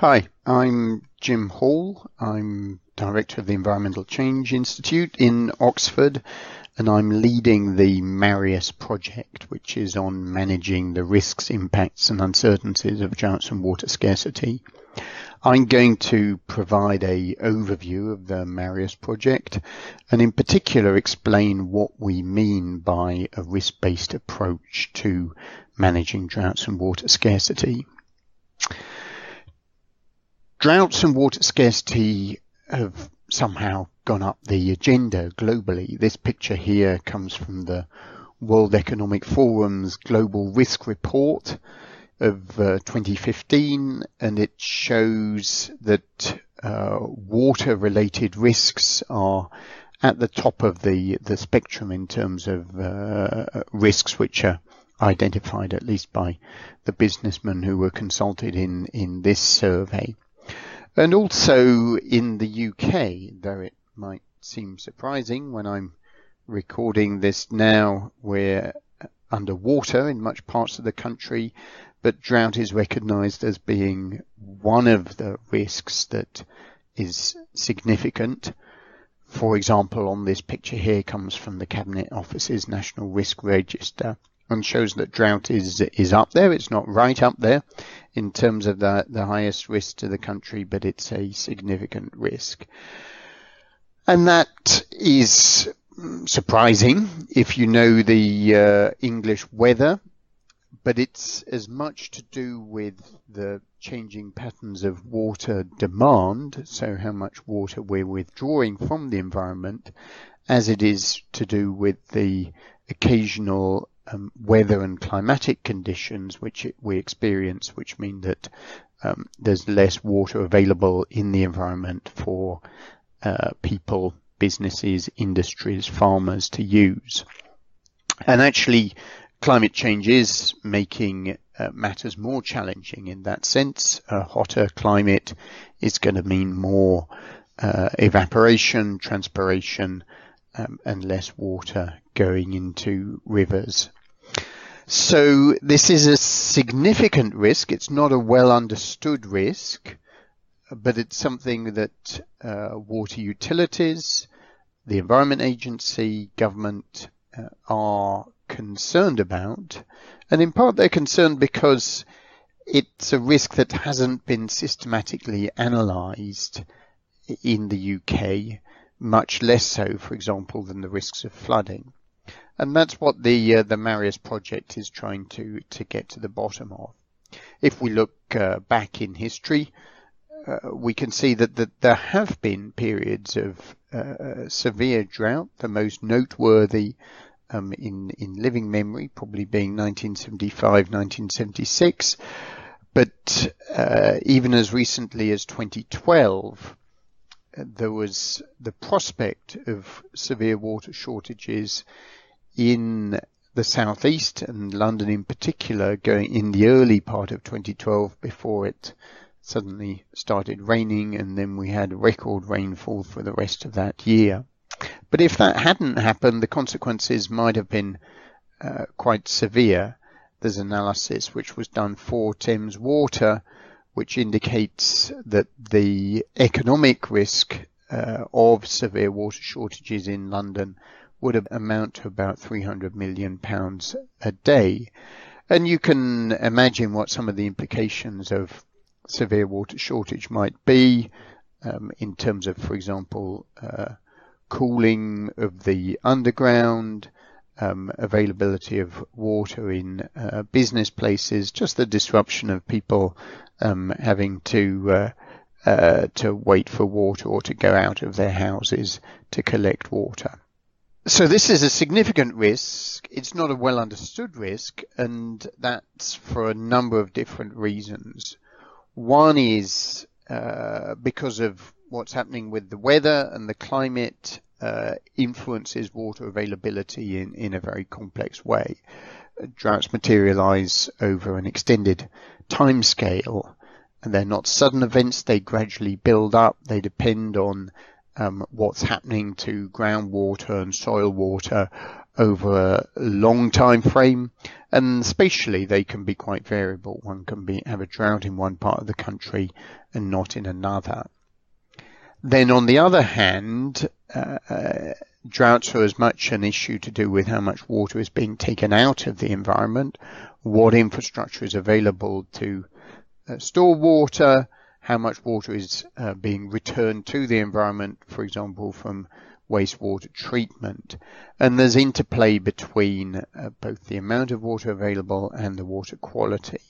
Hi, I'm Jim Hall. I'm Director of the Environmental Change Institute in Oxford, and I'm leading the Marius project, which is on managing the risks, impacts, and uncertainties of droughts and water scarcity. I'm going to provide a overview of the Marius project and in particular explain what we mean by a risk-based approach to managing droughts and water scarcity. Droughts and water scarcity have somehow gone up the agenda globally. This picture here comes from the World Economic Forum's Global Risk Report of uh, 2015, and it shows that uh, water-related risks are at the top of the the spectrum in terms of uh, risks which are identified at least by the businessmen who were consulted in in this survey. And also in the UK, though it might seem surprising when I'm recording this now, we're underwater in much parts of the country, but drought is recognized as being one of the risks that is significant. For example, on this picture here comes from the Cabinet Office's National Risk Register and shows that drought is is up there. It's not right up there in terms of the, the highest risk to the country, but it's a significant risk. And that is surprising if you know the uh, English weather but it's as much to do with the changing patterns of water demand, so how much water we're withdrawing from the environment, as it is to do with the occasional um, weather and climatic conditions which we experience, which mean that um, there's less water available in the environment for uh, people, businesses, industries, farmers to use. And actually, climate change is making uh, matters more challenging in that sense. A hotter climate is going to mean more uh, evaporation, transpiration, um, and less water going into rivers. So this is a significant risk. It's not a well understood risk, but it's something that uh, water utilities, the Environment Agency, government uh, are concerned about. And in part, they're concerned because it's a risk that hasn't been systematically analysed in the UK, much less so, for example, than the risks of flooding. And that's what the uh, the Marius project is trying to to get to the bottom of. If we look uh, back in history, uh, we can see that, that there have been periods of uh, severe drought. The most noteworthy um, in in living memory, probably being 1975, 1976. But uh, even as recently as 2012, uh, there was the prospect of severe water shortages in the southeast and London in particular going in the early part of 2012 before it suddenly started raining and then we had record rainfall for the rest of that year. But if that hadn't happened, the consequences might have been uh, quite severe. There's analysis which was done for Thames Water, which indicates that the economic risk uh, of severe water shortages in London would amount to about 300 million pounds a day. And you can imagine what some of the implications of severe water shortage might be um, in terms of, for example, uh, cooling of the underground, um, availability of water in uh, business places, just the disruption of people um, having to uh, uh, to wait for water or to go out of their houses to collect water. So this is a significant risk. It's not a well understood risk, and that's for a number of different reasons. One is uh, because of what's happening with the weather and the climate uh, influences water availability in, in a very complex way. Droughts materialize over an extended time scale and they're not sudden events. They gradually build up. They depend on um, what's happening to groundwater and soil water over a long time frame. And spatially, they can be quite variable. One can be have a drought in one part of the country and not in another. Then, on the other hand, uh, uh, droughts are as much an issue to do with how much water is being taken out of the environment, what infrastructure is available to uh, store water, how much water is uh, being returned to the environment, for example, from wastewater treatment. And there's interplay between uh, both the amount of water available and the water quality.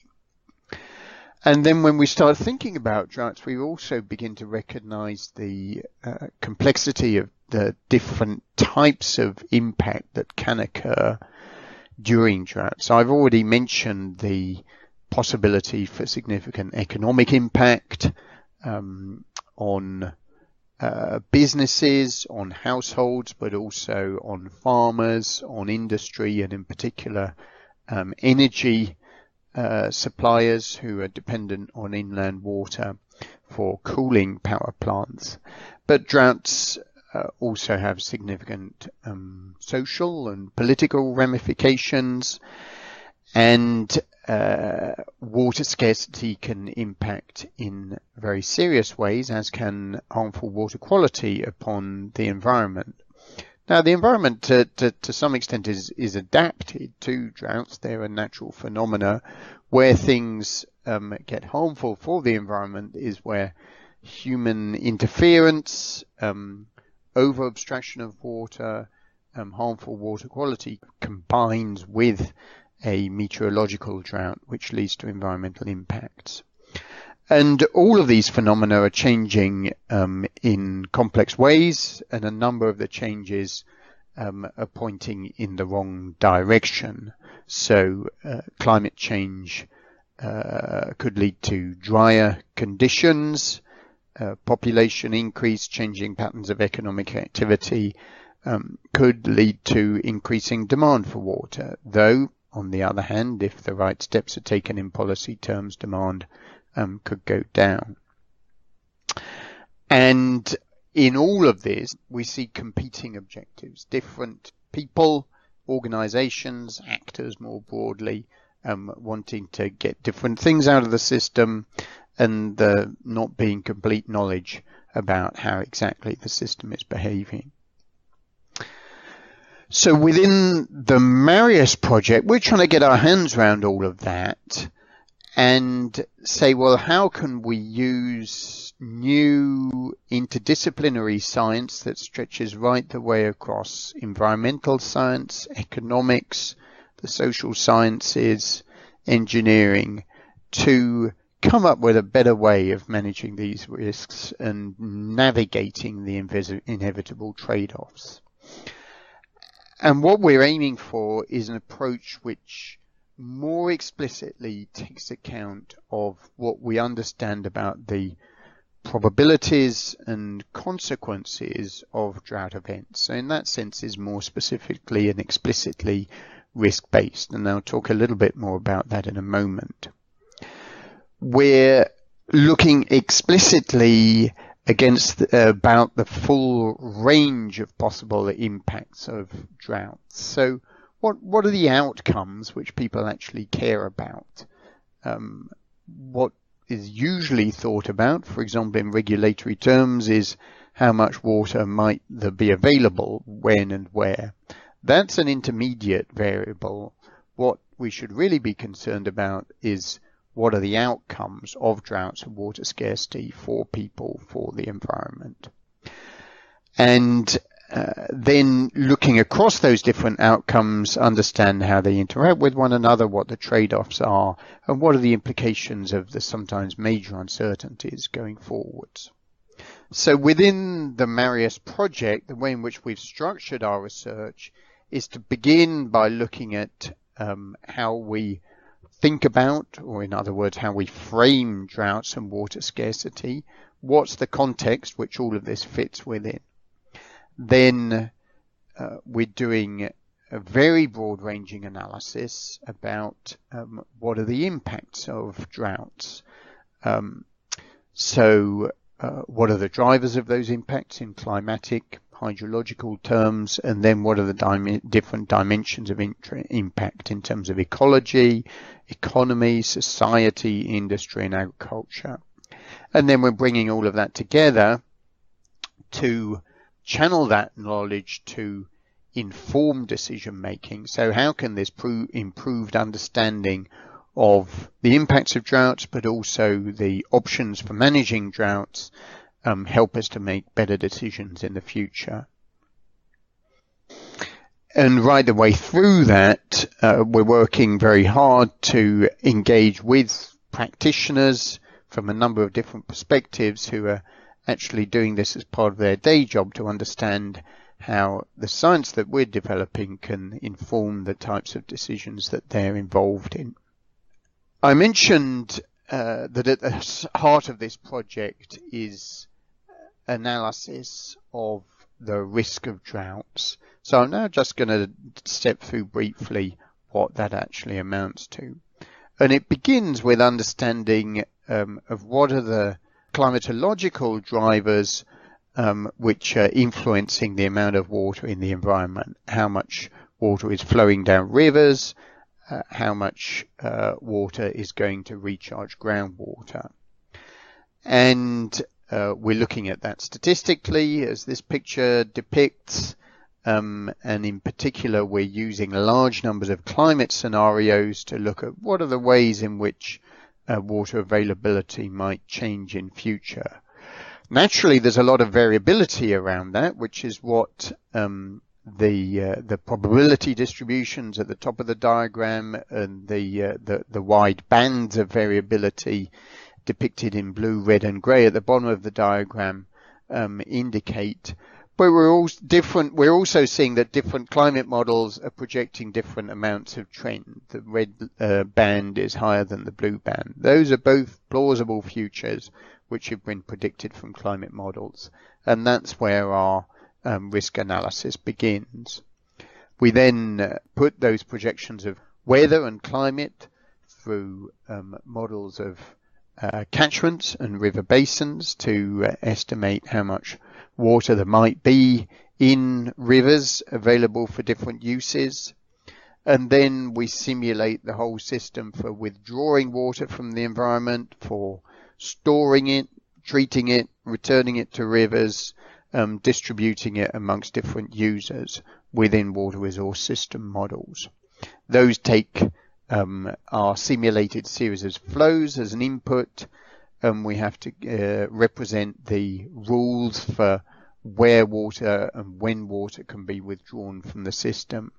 And then when we start thinking about droughts, we also begin to recognize the uh, complexity of the different types of impact that can occur during droughts. I've already mentioned the possibility for significant economic impact um, on uh, businesses, on households, but also on farmers, on industry, and in particular um, energy uh, suppliers who are dependent on inland water for cooling power plants. But droughts uh, also have significant um, social and political ramifications, and uh, water scarcity can impact in very serious ways, as can harmful water quality upon the environment. Now, the environment, to, to, to some extent, is, is adapted to droughts. They're a natural phenomena. Where things um, get harmful for the environment is where human interference, um, over abstraction of water, um, harmful water quality combines with a meteorological drought, which leads to environmental impacts. And all of these phenomena are changing um, in complex ways, and a number of the changes um, are pointing in the wrong direction. So, uh, climate change uh, could lead to drier conditions, uh, population increase, changing patterns of economic activity, um, could lead to increasing demand for water, though on the other hand, if the right steps are taken in policy terms, demand um, could go down. And in all of this, we see competing objectives. Different people, organizations, actors more broadly, um, wanting to get different things out of the system and uh, not being complete knowledge about how exactly the system is behaving. So within the Marius project, we're trying to get our hands around all of that and say, well, how can we use new interdisciplinary science that stretches right the way across environmental science, economics, the social sciences, engineering to come up with a better way of managing these risks and navigating the inevitable trade-offs. And what we're aiming for is an approach which more explicitly takes account of what we understand about the probabilities and consequences of drought events. So in that sense is more specifically and explicitly risk-based. And I'll talk a little bit more about that in a moment. We're looking explicitly against the, uh, about the full range of possible impacts of droughts. So, what what are the outcomes which people actually care about? Um, what is usually thought about, for example, in regulatory terms, is how much water might there be available, when and where. That's an intermediate variable. What we should really be concerned about is what are the outcomes of droughts and water scarcity for people, for the environment. And then looking across those different outcomes, understand how they interact with one another, what the trade-offs are, and what are the implications of the sometimes major uncertainties going forwards. So within the Marius project, the way in which we've structured our research is to begin by looking at um, how we think about, or in other words, how we frame droughts and water scarcity. What's the context which all of this fits within? Then uh, we're doing a very broad ranging analysis about um, what are the impacts of droughts. Um, so uh, what are the drivers of those impacts in climatic, hydrological terms, and then what are the dim- different dimensions of impact in terms of ecology, economy, society, industry, and agriculture. And then we're bringing all of that together to channel that knowledge to inform decision making. So how can this pro- improved understanding of the impacts of droughts, but also the options for managing droughts um, help us to make better decisions in the future. And right the way through that, uh, we're working very hard to engage with practitioners from a number of different perspectives who are actually doing this as part of their day job to understand how the science that we're developing can inform the types of decisions that they're involved in. I mentioned uh, that at the heart of this project is analysis of the risk of droughts. So I'm now just going to step through briefly what that actually amounts to. And it begins with understanding um, of what are the climatological drivers um, which are influencing the amount of water in the environment, how much water is flowing down rivers, uh, how much uh, water is going to recharge groundwater. And uh, we're looking at that statistically, as this picture depicts, um, and in particular, we're using large numbers of climate scenarios to look at what are the ways in which uh, water availability might change in future. Naturally, there's a lot of variability around that, which is what um, the uh, the probability distributions at the top of the diagram and the uh, the, the wide bands of variability depicted in blue, red, and grey at the bottom of the diagram um, indicate. But we're all different. We're also seeing that different climate models are projecting different amounts of trend. The red uh, band is higher than the blue band. Those are both plausible futures which have been predicted from climate models, and that's where our um, risk analysis begins. We then uh, put those projections of weather and climate through um, models of uh, catchments and river basins to uh, estimate how much water that might be in rivers available for different uses. And then we simulate the whole system for withdrawing water from the environment, for storing it, treating it, returning it to rivers, um, distributing it amongst different users within water resource system models. Those take um, our simulated series of flows as an input. and we have to uh, represent the rules for where water and when water can be withdrawn from the system.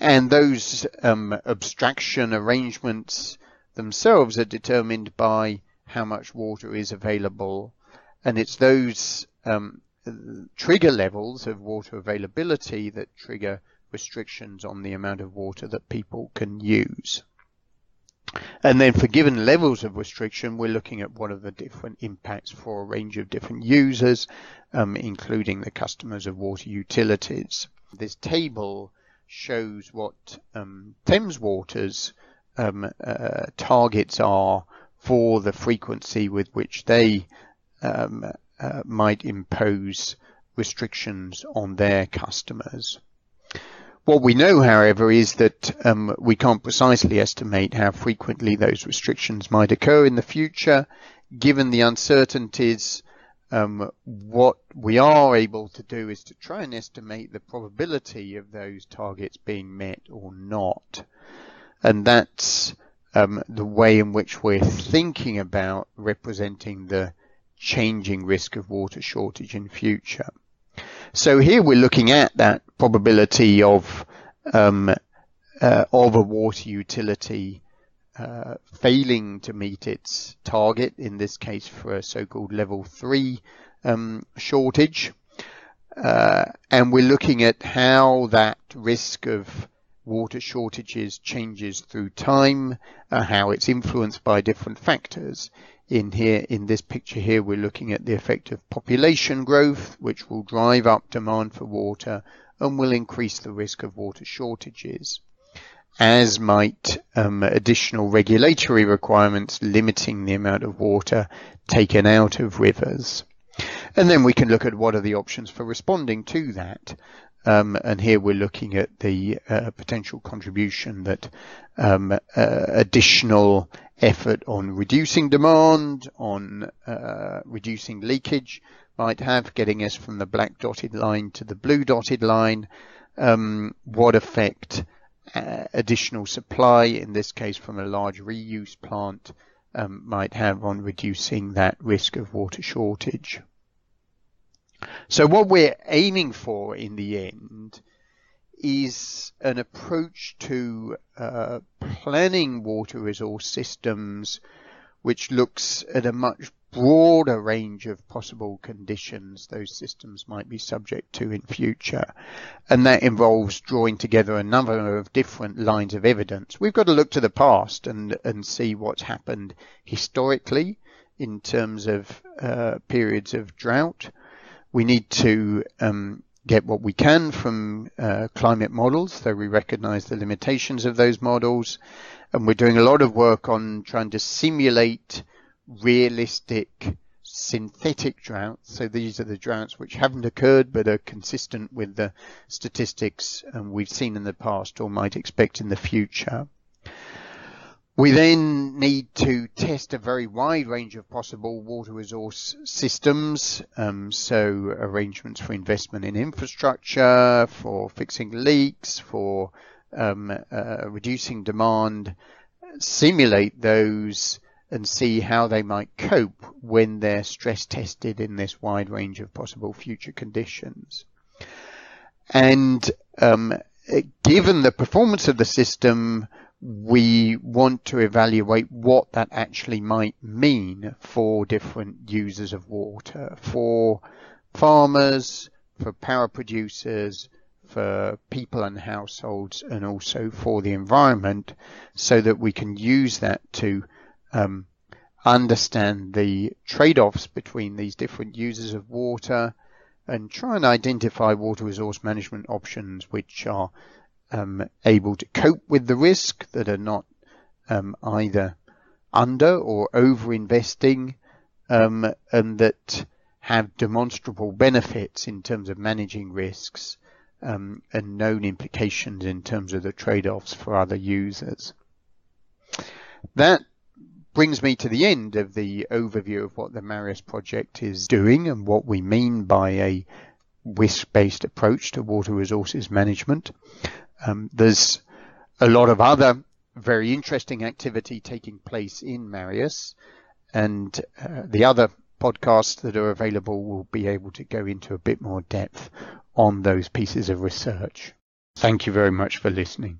And those um, abstraction arrangements themselves are determined by how much water is available. And it's those um, trigger levels of water availability that trigger restrictions on the amount of water that people can use. And then for given levels of restriction, we're looking at what are the different impacts for a range of different users, um, including the customers of water utilities. This table shows what um, Thames Water's um, uh, targets are for the frequency with which they um, uh, might impose restrictions on their customers. What we know, however, is that um, we can't precisely estimate how frequently those restrictions might occur in the future. Given the uncertainties, um, what we are able to do is to try and estimate the probability of those targets being met or not. And that's um, the way in which we're thinking about representing the changing risk of water shortage in future. So here we're looking at that probability of um, uh, of a water utility uh, failing to meet its target, in this case for a so-called level three um, shortage. Uh, and we're looking at how that risk of water shortages changes through time, uh, how it's influenced by different factors, in here, in this picture here, we're looking at the effect of population growth, which will drive up demand for water and will increase the risk of water shortages, as might um, additional regulatory requirements limiting the amount of water taken out of rivers. And then we can look at what are the options for responding to that. Um, and here we're looking at the uh, potential contribution that um, uh, additional effort on reducing demand, on uh, reducing leakage might have, getting us from the black dotted line to the blue dotted line, um, what effect uh, additional supply, in this case from a large reuse plant, um, might have on reducing that risk of water shortage. So what we're aiming for in the end is an approach to uh, planning water resource systems which looks at a much broader range of possible conditions those systems might be subject to in future. And that involves drawing together a number of different lines of evidence. We've got to look to the past and, and see what's happened historically in terms of uh, periods of drought. We need to um, get what we can from uh, climate models, though we recognize the limitations of those models. And we're doing a lot of work on trying to simulate realistic synthetic droughts. So these are the droughts which haven't occurred but are consistent with the statistics um, we've seen in the past or might expect in the future. We then need to test a very wide range of possible water resource systems, um, so arrangements for investment in infrastructure, for fixing leaks, for um, uh, reducing demand, simulate those and see how they might cope when they're stress tested in this wide range of possible future conditions. And um, given the performance of the system, we want to evaluate what that actually might mean for different users of water, for farmers, for power producers, for people and households, and also for the environment, so that we can use that to um, understand the trade-offs between these different users of water and try and identify water resource management options which are um, able to cope with the risk, that are not um, either under or over investing, um, and that have demonstrable benefits in terms of managing risks um, and known implications in terms of the trade-offs for other users. That brings me to the end of the overview of what the Marius project is doing and what we mean by a risk-based approach to water resources management. Um, there's a lot of other very interesting activity taking place in Marius, and uh, the other podcasts that are available will be able to go into a bit more depth on those pieces of research. Thank you very much for listening.